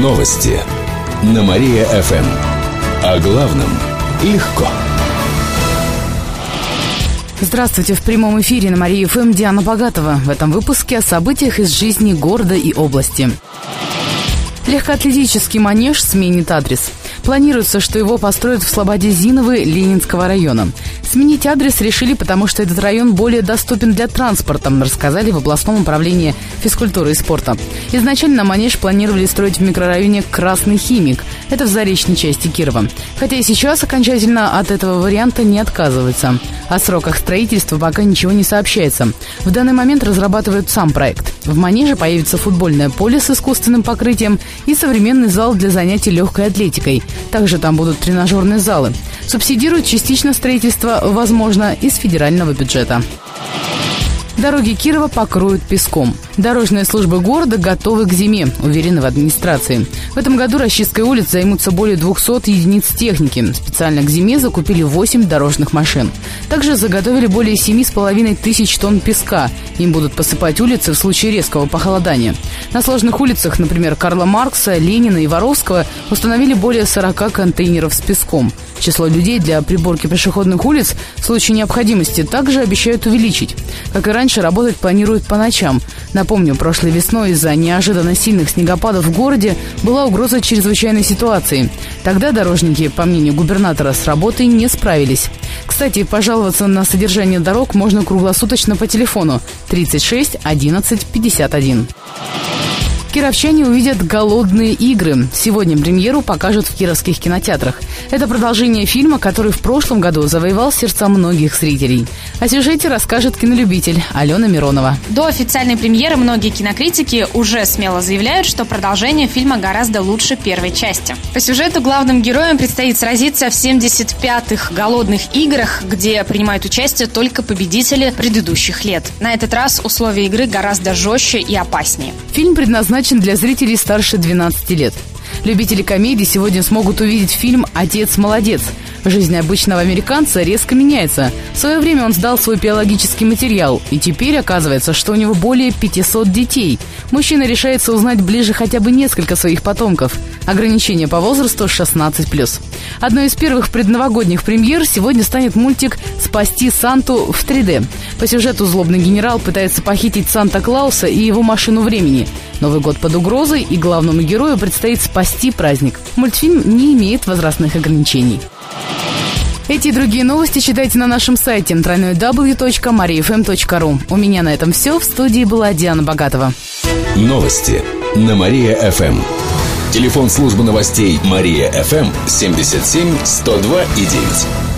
Новости на Мария-ФМ. О главном легко. Здравствуйте, в прямом эфире на Мария ФМ Диана Богатова. В этом выпуске о событиях из жизни города и области. Легкоатлетический манеж сменит адрес. Планируется, что его построят в Слободе Зиновы Ленинского района. Сменить адрес решили, потому что этот район более доступен для транспорта, рассказали в областном управлении физкультуры и спорта. Изначально манеж планировали строить в микрорайоне Красный Химик. Это в заречной части Кирова. Хотя и сейчас окончательно от этого варианта не отказываются. О сроках строительства пока ничего не сообщается. В данный момент разрабатывают сам проект. В манеже появится футбольное поле с искусственным покрытием и современный зал для занятий легкой атлетикой. Также там будут тренажерные залы. Субсидируют частично строительство, возможно, из федерального бюджета. Дороги Кирова покроют песком. Дорожные службы города готовы к зиме, уверены в администрации. В этом году расчисткой улиц займутся более 200 единиц техники. Специально к зиме закупили 8 дорожных машин. Также заготовили более 7,5 тысяч тонн песка. Им будут посыпать улицы в случае резкого похолодания. На сложных улицах, например, Карла Маркса, Ленина и Воровского, установили более 40 контейнеров с песком. Число людей для приборки пешеходных улиц в случае необходимости также обещают увеличить. Как и раньше, работать планируют по ночам. Напомню, прошлой весной из-за неожиданно сильных снегопадов в городе была угроза чрезвычайной ситуации. Тогда дорожники, по мнению губернатора, с работой не справились. Кстати, пожаловаться на содержание дорог можно круглосуточно по телефону 36 11 51. Кировчане увидят «Голодные игры». Сегодня премьеру покажут в кировских кинотеатрах. Это продолжение фильма, который в прошлом году завоевал сердца многих зрителей. О сюжете расскажет кинолюбитель Алена Миронова. До официальной премьеры многие кинокритики уже смело заявляют, что продолжение фильма гораздо лучше первой части. По сюжету главным героям предстоит сразиться в 75-х «Голодных играх», где принимают участие только победители предыдущих лет. На этот раз условия игры гораздо жестче и опаснее. Фильм предназначен предназначен для зрителей старше 12 лет. Любители комедии сегодня смогут увидеть фильм «Отец молодец». Жизнь обычного американца резко меняется. В свое время он сдал свой биологический материал, и теперь оказывается, что у него более 500 детей. Мужчина решается узнать ближе хотя бы несколько своих потомков. Ограничение по возрасту 16+. Одной из первых предновогодних премьер сегодня станет мультик «Спасти Санту» в 3D. По сюжету злобный генерал пытается похитить Санта-Клауса и его машину времени. Новый год под угрозой, и главному герою предстоит спасти праздник. Мультфильм не имеет возрастных ограничений. Эти и другие новости читайте на нашем сайте www.mariafm.ru. У меня на этом все. В студии была Диана Богатова. Новости на Мария-ФМ. Телефон службы новостей Мария-ФМ 77 102 и 9.